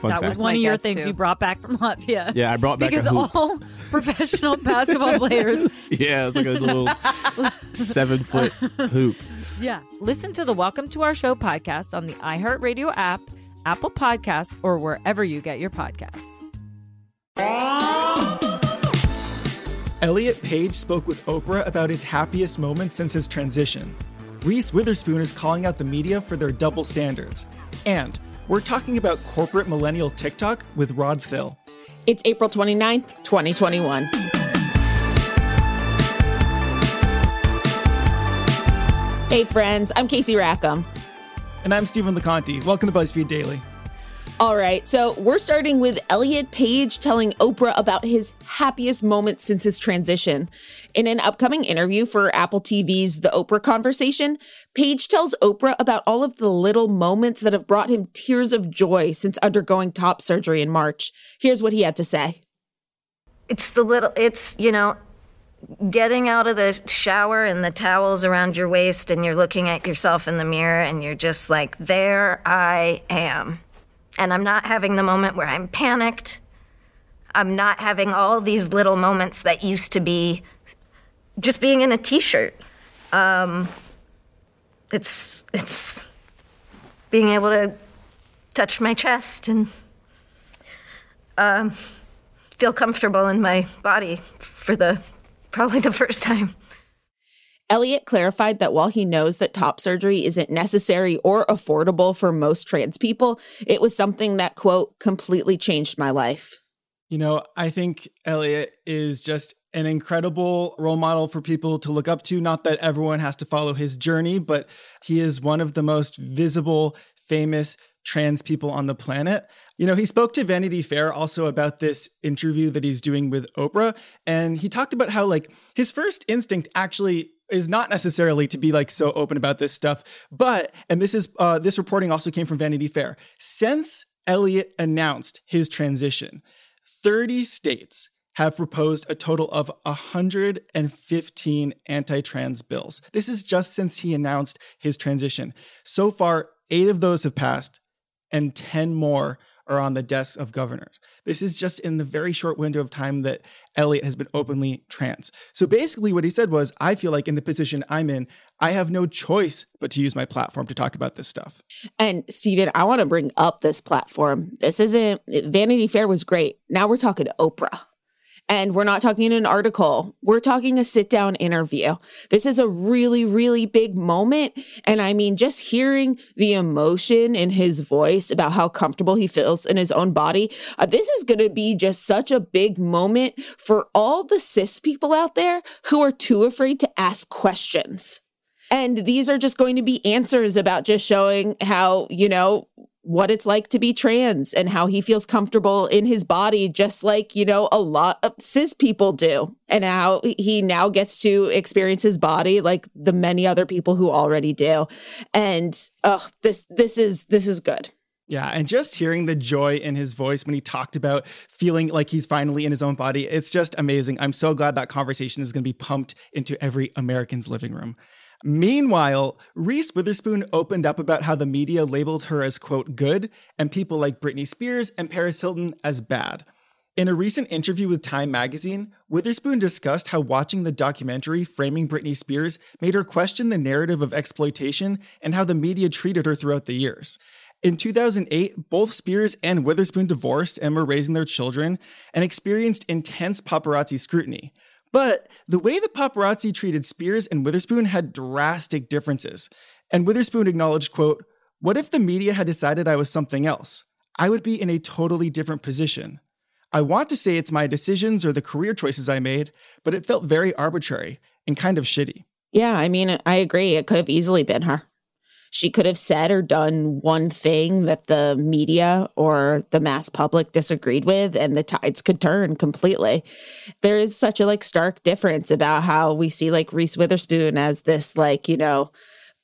Fun that fact. was one of your guess, things too. you brought back from Latvia. Yeah, I brought back a because hoop. all professional basketball players. yeah, it's like a little seven foot hoop. Yeah. Listen to the Welcome to Our Show podcast on the iHeartRadio app, Apple Podcasts, or wherever you get your podcasts. Elliot Page spoke with Oprah about his happiest moment since his transition. Reese Witherspoon is calling out the media for their double standards. And we're talking about corporate millennial TikTok with Rod Thill. It's April 29th, 2021. Hey, friends, I'm Casey Rackham. And I'm Stephen LaConte. Welcome to BuzzFeed Daily. All right, so we're starting with Elliot Page telling Oprah about his happiest moment since his transition. In an upcoming interview for Apple TV's The Oprah Conversation, Page tells Oprah about all of the little moments that have brought him tears of joy since undergoing top surgery in March. Here's what he had to say. it's the little it's you know getting out of the shower and the towels around your waist and you're looking at yourself in the mirror and you're just like there i am and i'm not having the moment where i'm panicked i'm not having all these little moments that used to be just being in a t-shirt um, it's it's being able to touch my chest and um, feel comfortable in my body for the probably the first time. Elliot clarified that while he knows that top surgery isn't necessary or affordable for most trans people, it was something that, quote, completely changed my life. You know, I think Elliot is just an incredible role model for people to look up to. Not that everyone has to follow his journey, but he is one of the most visible, famous trans people on the planet. You know, he spoke to Vanity Fair also about this interview that he's doing with Oprah. And he talked about how, like, his first instinct actually is not necessarily to be like so open about this stuff but and this is uh, this reporting also came from vanity fair. Since elliot announced his transition 30 states have proposed a total of 115 anti-trans bills. This is just since he announced his transition. So far eight of those have passed and 10 more are on the desks of governors. This is just in the very short window of time that Elliot has been openly trans. So basically, what he said was I feel like in the position I'm in, I have no choice but to use my platform to talk about this stuff. And Stephen, I want to bring up this platform. This isn't Vanity Fair was great. Now we're talking Oprah. And we're not talking in an article. We're talking a sit down interview. This is a really, really big moment. And I mean, just hearing the emotion in his voice about how comfortable he feels in his own body, uh, this is going to be just such a big moment for all the cis people out there who are too afraid to ask questions. And these are just going to be answers about just showing how, you know, what it's like to be trans and how he feels comfortable in his body, just like, you know, a lot of cis people do, and how he now gets to experience his body like the many other people who already do. And oh, this this is this is good. Yeah, and just hearing the joy in his voice when he talked about feeling like he's finally in his own body, it's just amazing. I'm so glad that conversation is going to be pumped into every American's living room. Meanwhile, Reese Witherspoon opened up about how the media labeled her as, quote, good, and people like Britney Spears and Paris Hilton as bad. In a recent interview with Time magazine, Witherspoon discussed how watching the documentary Framing Britney Spears made her question the narrative of exploitation and how the media treated her throughout the years. In 2008, both Spears and Witherspoon divorced and were raising their children and experienced intense paparazzi scrutiny. But the way the paparazzi treated Spears and Witherspoon had drastic differences. And Witherspoon acknowledged, quote, "What if the media had decided I was something else? I would be in a totally different position. I want to say it's my decisions or the career choices I made, but it felt very arbitrary and kind of shitty." Yeah, I mean, I agree. It could have easily been her she could have said or done one thing that the media or the mass public disagreed with and the tides could turn completely. There is such a like stark difference about how we see like reese witherspoon as this like you know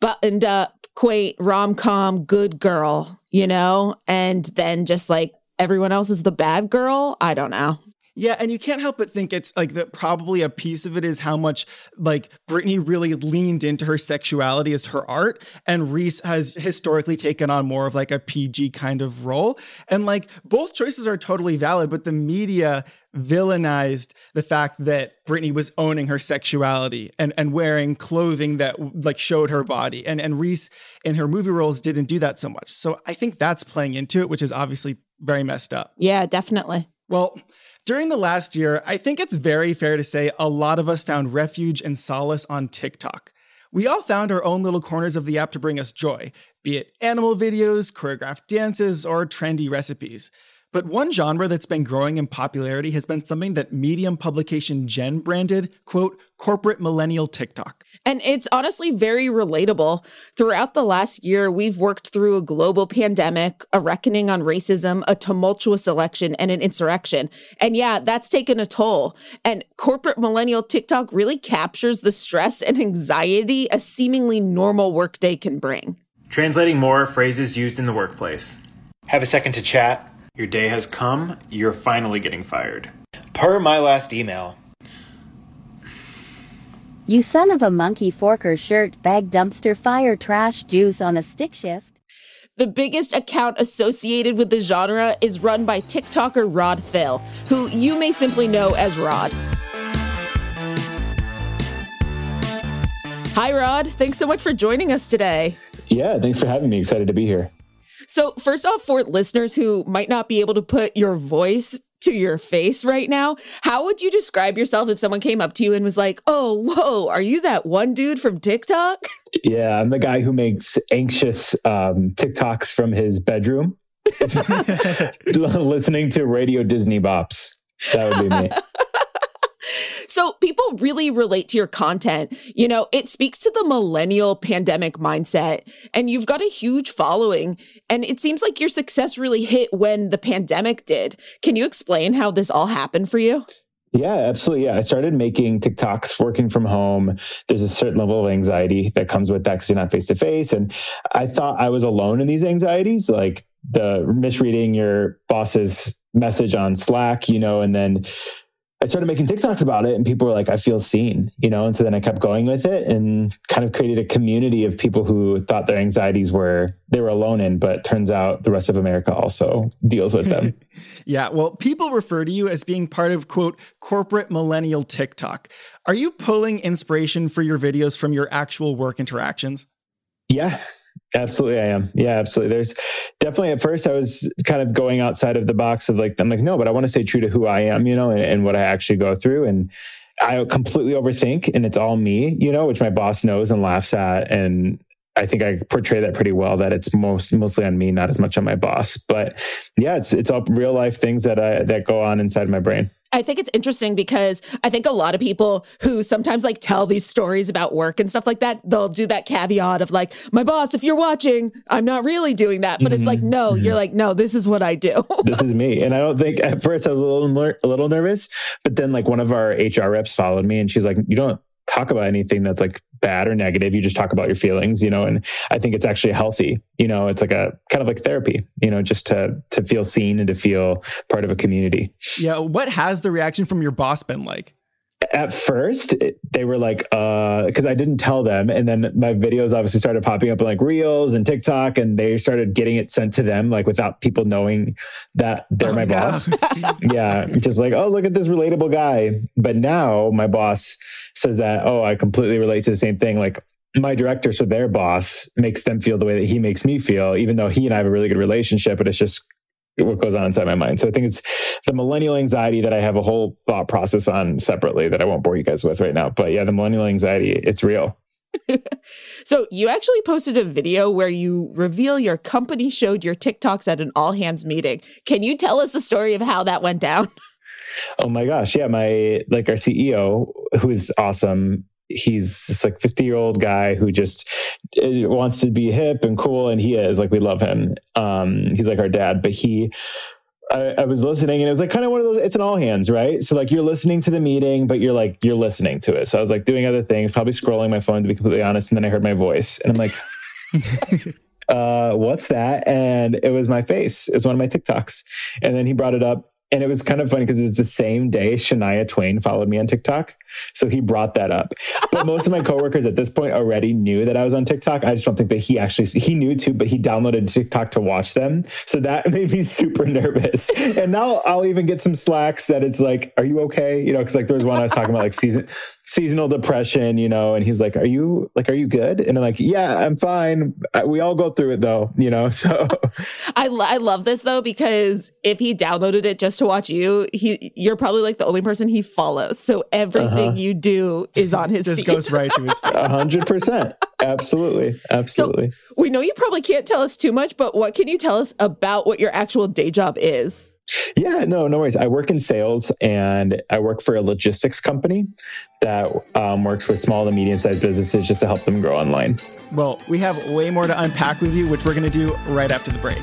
buttoned up quaint rom-com good girl you know? And then just like everyone else is the bad girl? I don't know yeah, and you can't help but think it's like that probably a piece of it is how much like Britney really leaned into her sexuality as her art and Reese has historically taken on more of like a PG kind of role. And like both choices are totally valid, but the media villainized the fact that Britney was owning her sexuality and, and wearing clothing that like showed her body. And and Reese in her movie roles didn't do that so much. So I think that's playing into it, which is obviously very messed up. Yeah, definitely. Well, during the last year, I think it's very fair to say a lot of us found refuge and solace on TikTok. We all found our own little corners of the app to bring us joy, be it animal videos, choreographed dances, or trendy recipes. But one genre that's been growing in popularity has been something that Medium publication GEN branded, quote, corporate millennial TikTok. And it's honestly very relatable. Throughout the last year, we've worked through a global pandemic, a reckoning on racism, a tumultuous election, and an insurrection. And yeah, that's taken a toll. And corporate millennial TikTok really captures the stress and anxiety a seemingly normal workday can bring. Translating more phrases used in the workplace. Have a second to chat your day has come. You're finally getting fired. Per my last email. You son of a monkey forker shirt bag dumpster fire trash juice on a stick shift. The biggest account associated with the genre is run by TikToker Rod Thill, who you may simply know as Rod. Hi, Rod. Thanks so much for joining us today. Yeah, thanks for having me. Excited to be here. So, first off, for listeners who might not be able to put your voice to your face right now, how would you describe yourself if someone came up to you and was like, oh, whoa, are you that one dude from TikTok? Yeah, I'm the guy who makes anxious um, TikToks from his bedroom, listening to Radio Disney bops. That would be me. So people really relate to your content. You know, it speaks to the millennial pandemic mindset, and you've got a huge following. And it seems like your success really hit when the pandemic did. Can you explain how this all happened for you? Yeah, absolutely. Yeah. I started making TikToks working from home. There's a certain level of anxiety that comes with that because you're not face to face. And I thought I was alone in these anxieties, like the misreading your boss's message on Slack, you know, and then I started making TikToks about it and people were like, I feel seen, you know? And so then I kept going with it and kind of created a community of people who thought their anxieties were, they were alone in, but turns out the rest of America also deals with them. yeah. Well, people refer to you as being part of, quote, corporate millennial TikTok. Are you pulling inspiration for your videos from your actual work interactions? Yeah, Absolutely, I am. Yeah, absolutely. There's definitely at first I was kind of going outside of the box of like, I'm like, no, but I want to stay true to who I am, you know, and, and what I actually go through. And I completely overthink and it's all me, you know, which my boss knows and laughs at. And I think I portray that pretty well that it's most mostly on me, not as much on my boss. But yeah, it's it's all real life things that I that go on inside my brain. I think it's interesting because I think a lot of people who sometimes like tell these stories about work and stuff like that, they'll do that caveat of like, my boss, if you're watching, I'm not really doing that. But mm-hmm. it's like, mm-hmm. no, mm-hmm. you're like, no, this is what I do. this is me. And I don't think at first I was a little, a little nervous, but then like one of our HR reps followed me and she's like, you don't talk about anything that's like bad or negative. You just talk about your feelings, you know, and I think it's actually healthy. You know, it's like a kind of like therapy, you know, just to to feel seen and to feel part of a community. Yeah. What has the reaction from your boss been like? At first they were like uh because i didn't tell them. And then my videos obviously started popping up in like reels and tiktok and they started getting it sent to them like without people knowing that they're oh, my yeah. boss. Yeah just like oh look at this relatable guy. But now my boss says that oh i completely relate to the same thing. Like my director so their boss makes them feel the way that he makes me feel even though he and i have a really good relationship but it's just what goes on inside my mind. So I think it's the millennial anxiety that I have a whole thought process on separately that I won't bore you guys with right now. But yeah, the millennial anxiety, it's real. so you actually posted a video where you reveal your company showed your TikToks at an all hands meeting. Can you tell us the story of how that went down? Oh my gosh. Yeah. My, like our CEO, who is awesome, he's this like 50 year old guy who just eh, wants to be hip and cool and he is like we love him. Um he's like our dad but he I, I, was listening and it was like kind of one of those it's an all hands right? So like you're listening to the meeting but you're like you're listening to it. So i was like doing other things probably scrolling my phone to be completely honest and then i heard my voice and i'm like uh what's that? And it was my face. It was one of my tiktoks. And then he brought it up and it was kind of funny because it was the same day Shania Twain followed me on TikTok. So he brought that up. But most of my coworkers at this point already knew that I was on TikTok. I just don't think that he actually, he knew too, but he downloaded TikTok to watch them. So that made me super nervous. And now I'll even get some slacks that it's like, are you okay? You know, cause like there was one I was talking about like season, seasonal depression, you know, and he's like, are you like, are you good? And I'm like, yeah, I'm fine. We all go through it though, you know? So I, I love this though, because if he downloaded it just to watch you, he you're probably like the only person he follows. So everything uh-huh. you do is on his just feed. goes right to his feed. Hundred percent. Absolutely. Absolutely. So we know you probably can't tell us too much, but what can you tell us about what your actual day job is? Yeah, no, no worries. I work in sales and I work for a logistics company that um, works with small to medium sized businesses just to help them grow online. Well, we have way more to unpack with you, which we're going to do right after the break.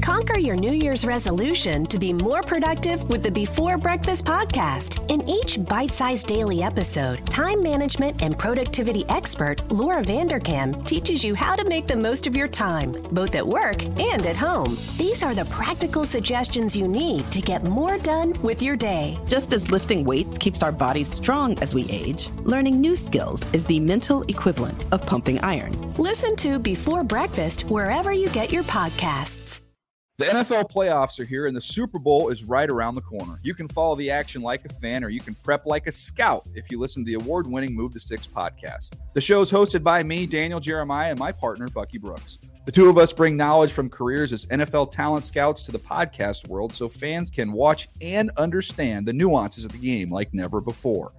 Conquer your New Year's resolution to be more productive with the Before Breakfast podcast. In each bite sized daily episode, time management and productivity expert Laura Vanderkam teaches you how to make the most of your time, both at work and at home. These are the practical suggestions you need to get more done with your day. Just as lifting weights keeps our bodies strong as we age, learning new skills is the mental equivalent of pumping iron. Listen to Before Breakfast wherever you get your podcasts. The NFL playoffs are here and the Super Bowl is right around the corner. You can follow the action like a fan or you can prep like a scout if you listen to the award winning Move the Sticks podcast. The show is hosted by me, Daniel Jeremiah, and my partner, Bucky Brooks. The two of us bring knowledge from careers as NFL talent scouts to the podcast world so fans can watch and understand the nuances of the game like never before.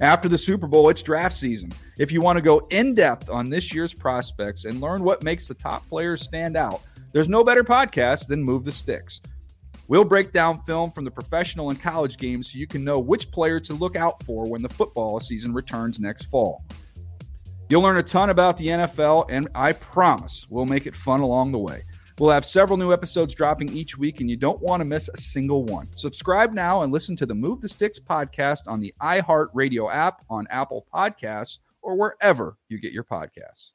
After the Super Bowl, it's draft season. If you want to go in depth on this year's prospects and learn what makes the top players stand out, there's no better podcast than Move the Sticks. We'll break down film from the professional and college games so you can know which player to look out for when the football season returns next fall. You'll learn a ton about the NFL, and I promise we'll make it fun along the way. We'll have several new episodes dropping each week, and you don't want to miss a single one. Subscribe now and listen to the Move the Sticks podcast on the iHeartRadio app, on Apple Podcasts, or wherever you get your podcasts.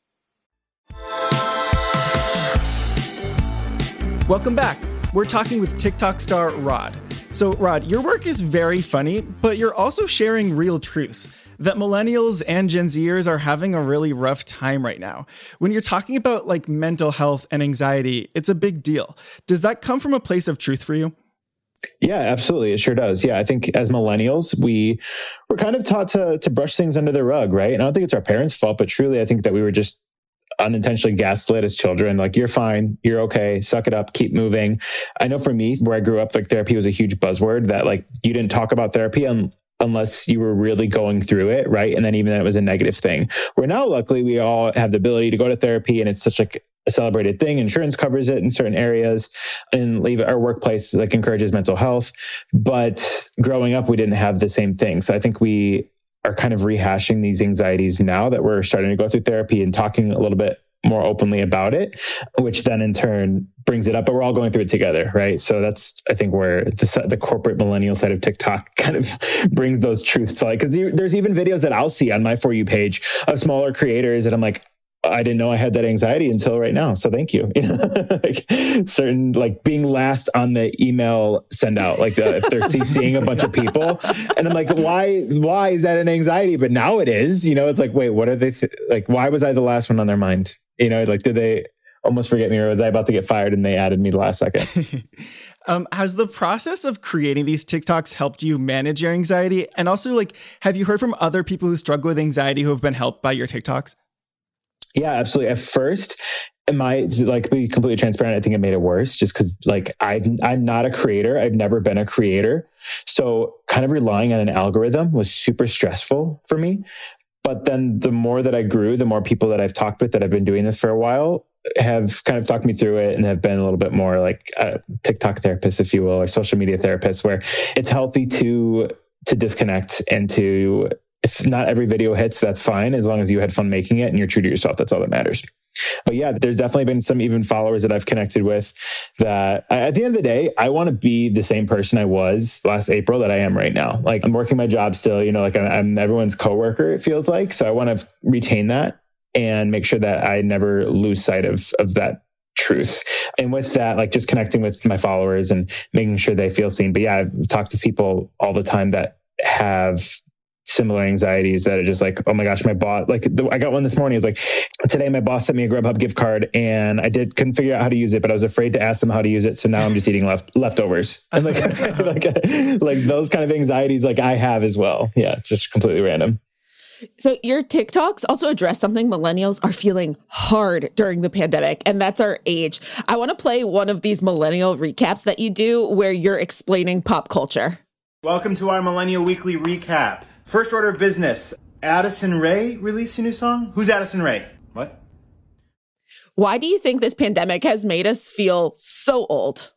Welcome back. We're talking with TikTok star Rod. So, Rod, your work is very funny, but you're also sharing real truths. that millennials and Gen Zers are having a really rough time right now. When you're talking about like mental health and anxiety, it's a big deal. Does that come from a place of truth for you? Yeah, absolutely. It sure does. Yeah, I think as millennials, we were kind of taught to to brush things under the rug, right? And I don't think it's our parents' fault, but truly, I think that we were just unintentionally gaslit as children. Like, you're fine, you're okay, suck it up, keep moving. I know for me, where I grew up, like therapy was a huge buzzword that like you didn't talk about therapy un- unless you were really going through it, right? And then even then it was a negative thing. Where now, luckily, we all have the ability to go to therapy and it's such like a celebrated thing. Insurance covers it in certain areas, and leave our workplace like encourages mental health. But growing up, we didn't have the same thing. So I think we are kind of rehashing these anxieties now that we're starting to go through therapy and talking a little bit more openly about it, which then in turn brings it up. But we're all going through it together, right? So that's I think where the, the corporate millennial side of TikTok kind of brings those truths to light. Because there's even videos that I'll see on my for you page of smaller creators, and I'm like, I didn't know I had that anxiety until right now. So thank you. like certain like being last on the email send out, like the, if they're CCing a bunch of people, and I'm like, why? Why is that an anxiety? But now it is. You know, it's like, wait, what are they th- like? Why was I the last one on their mind? You know, like did they almost forget me, or was I about to get fired and they added me the last second? um, has the process of creating these TikToks helped you manage your anxiety? And also, like, have you heard from other people who struggle with anxiety who have been helped by your TikToks? Yeah, absolutely. At first, am I like be completely transparent? I think it made it worse just because like i I'm not a creator. I've never been a creator. So kind of relying on an algorithm was super stressful for me. But then the more that I grew, the more people that I've talked with that have been doing this for a while have kind of talked me through it and have been a little bit more like a TikTok therapist, if you will, or social media therapist, where it's healthy to to disconnect and to if not every video hits, that's fine as long as you had fun making it and you're true to yourself. That's all that matters. But yeah, there's definitely been some even followers that I've connected with that at the end of the day, I want to be the same person I was last April that I am right now. Like I'm working my job still, you know, like I'm everyone's coworker, it feels like. So I want to retain that and make sure that I never lose sight of, of that truth. And with that, like just connecting with my followers and making sure they feel seen. But yeah, I've talked to people all the time that have similar anxieties that are just like, oh my gosh, my boss, like the, I got one this morning. It's like today my boss sent me a Grubhub gift card and I did couldn't figure out how to use it, but I was afraid to ask them how to use it. So now I'm just eating left leftovers. And like, like, like those kind of anxieties like I have as well. Yeah. It's just completely random. So your TikToks also address something millennials are feeling hard during the pandemic, and that's our age. I want to play one of these millennial recaps that you do where you're explaining pop culture. Welcome to our Millennial Weekly Recap. First order of business. Addison Rae released a new song? Who's Addison Rae? What? Why do you think this pandemic has made us feel so old?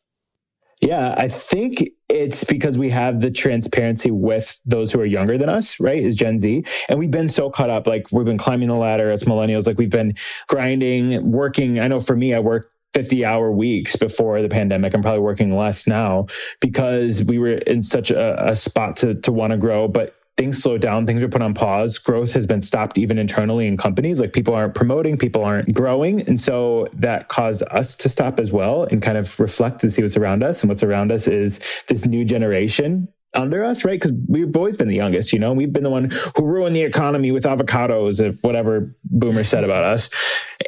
Yeah, I think it's because we have the transparency with those who are younger than us, right? Is Gen Z. And we've been so caught up. Like we've been climbing the ladder as millennials. Like we've been grinding, working. I know for me, I worked 50 hour weeks before the pandemic. I'm probably working less now because we were in such a, a spot to, to want to grow. But things slow down, things are put on pause. Growth has been stopped even internally in companies. Like people aren't promoting, people aren't growing. And so that caused us to stop as well and kind of reflect and see what's around us. And what's around us is this new generation under us, right? Because we've always been the youngest, you know, we've been the one who ruined the economy with avocados, if whatever boomer said about us.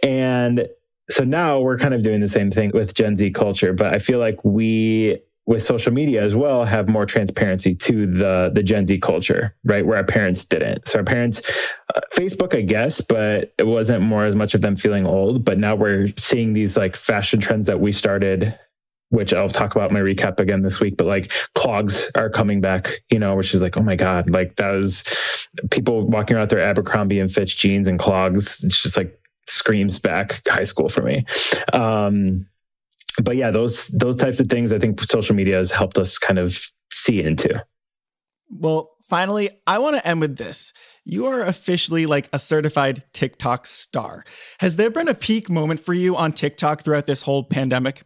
And so now we're kind of doing the same thing with Gen Z culture, but I feel like we with social media as well have more transparency to the the Gen Z culture, right? Where our parents didn't. So our parents, uh, Facebook, I guess, but it wasn't more as much of them feeling old. But now we're seeing these like fashion trends that we started. Which I'll talk about my recap again this week, but like clogs are coming back, you know, which is like, oh my God, like that was people walking around their Abercrombie and Fitch jeans and clogs. It's just like screams back high school for me. Um, but yeah, those those types of things I think social media has helped us kind of see into. Well, finally, I want to end with this. You are officially like a certified TikTok star. Has there been a peak moment for you on TikTok throughout this whole pandemic?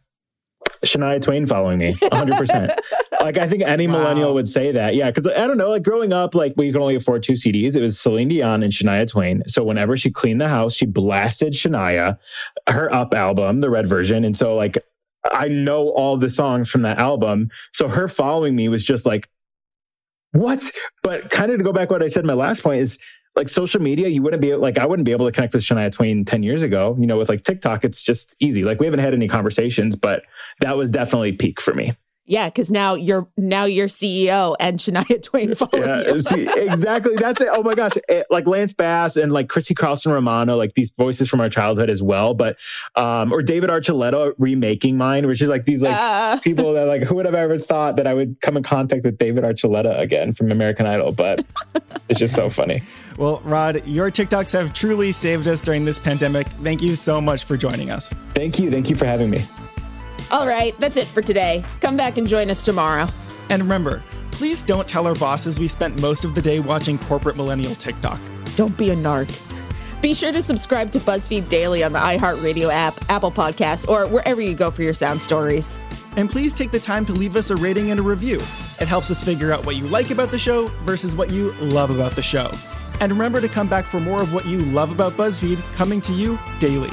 Shania Twain following me 100%. like I think any wow. millennial would say that. Yeah, cuz I don't know, like growing up like we could only afford two CDs. It was Celine Dion and Shania Twain. So whenever she cleaned the house, she blasted Shania, her Up album, the red version. And so like I know all the songs from that album. So her following me was just like what? But kind of to go back what I said, my last point is like social media, you wouldn't be like I wouldn't be able to connect with Shania Twain 10 years ago. You know, with like TikTok, it's just easy. Like we haven't had any conversations, but that was definitely peak for me. Yeah, because now you're now you're CEO and Shania Twain follow yeah, you. see, exactly. That's it. Oh my gosh. It, like Lance Bass and like Christy Carlson Romano, like these voices from our childhood as well. But um, or David Archuleta remaking mine, which is like these like uh. people that like who would have ever thought that I would come in contact with David Archuleta again from American Idol? But it's just so funny. Well, Rod, your TikToks have truly saved us during this pandemic. Thank you so much for joining us. Thank you. Thank you for having me. All right, that's it for today. Come back and join us tomorrow. And remember, please don't tell our bosses we spent most of the day watching corporate millennial TikTok. Don't be a narc. Be sure to subscribe to BuzzFeed Daily on the iHeartRadio app, Apple Podcasts, or wherever you go for your sound stories. And please take the time to leave us a rating and a review. It helps us figure out what you like about the show versus what you love about the show. And remember to come back for more of what you love about BuzzFeed coming to you daily.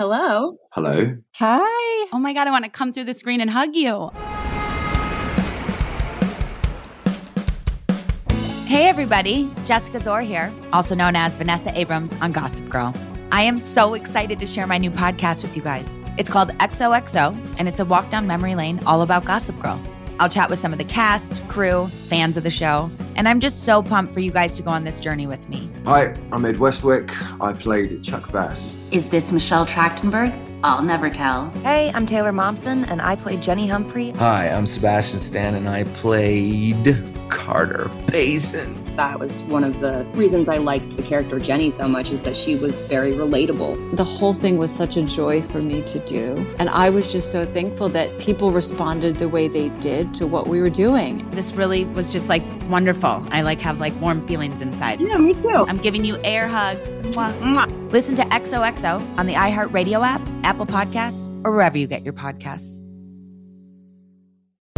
Hello. Hello. Hi. Oh my God, I want to come through the screen and hug you. Hey, everybody. Jessica Szohr here, also known as Vanessa Abrams on Gossip Girl. I am so excited to share my new podcast with you guys. It's called XOXO, and it's a walk down memory lane all about Gossip Girl. I'll chat with some of the cast, crew, fans of the show, and I'm just so pumped for you guys to go on this journey with me. Hi, I'm Ed Westwick. I played Chuck Bass. Is this Michelle Trachtenberg? I'll never tell. Hey, I'm Taylor Momsen, and I played Jenny Humphrey. Hi, I'm Sebastian Stan, and I played Carter Baizen. That was one of the reasons I liked the character Jenny so much is that she was very relatable. The whole thing was such a joy for me to do. And I was just so thankful that people responded the way they did to what we were doing. This really was just like wonderful. I like have like warm feelings inside. Yeah, me too. I'm giving you air hugs. Mwah, mwah. Listen to XOXO on the iHeartRadio app, Apple Podcasts, or wherever you get your podcasts.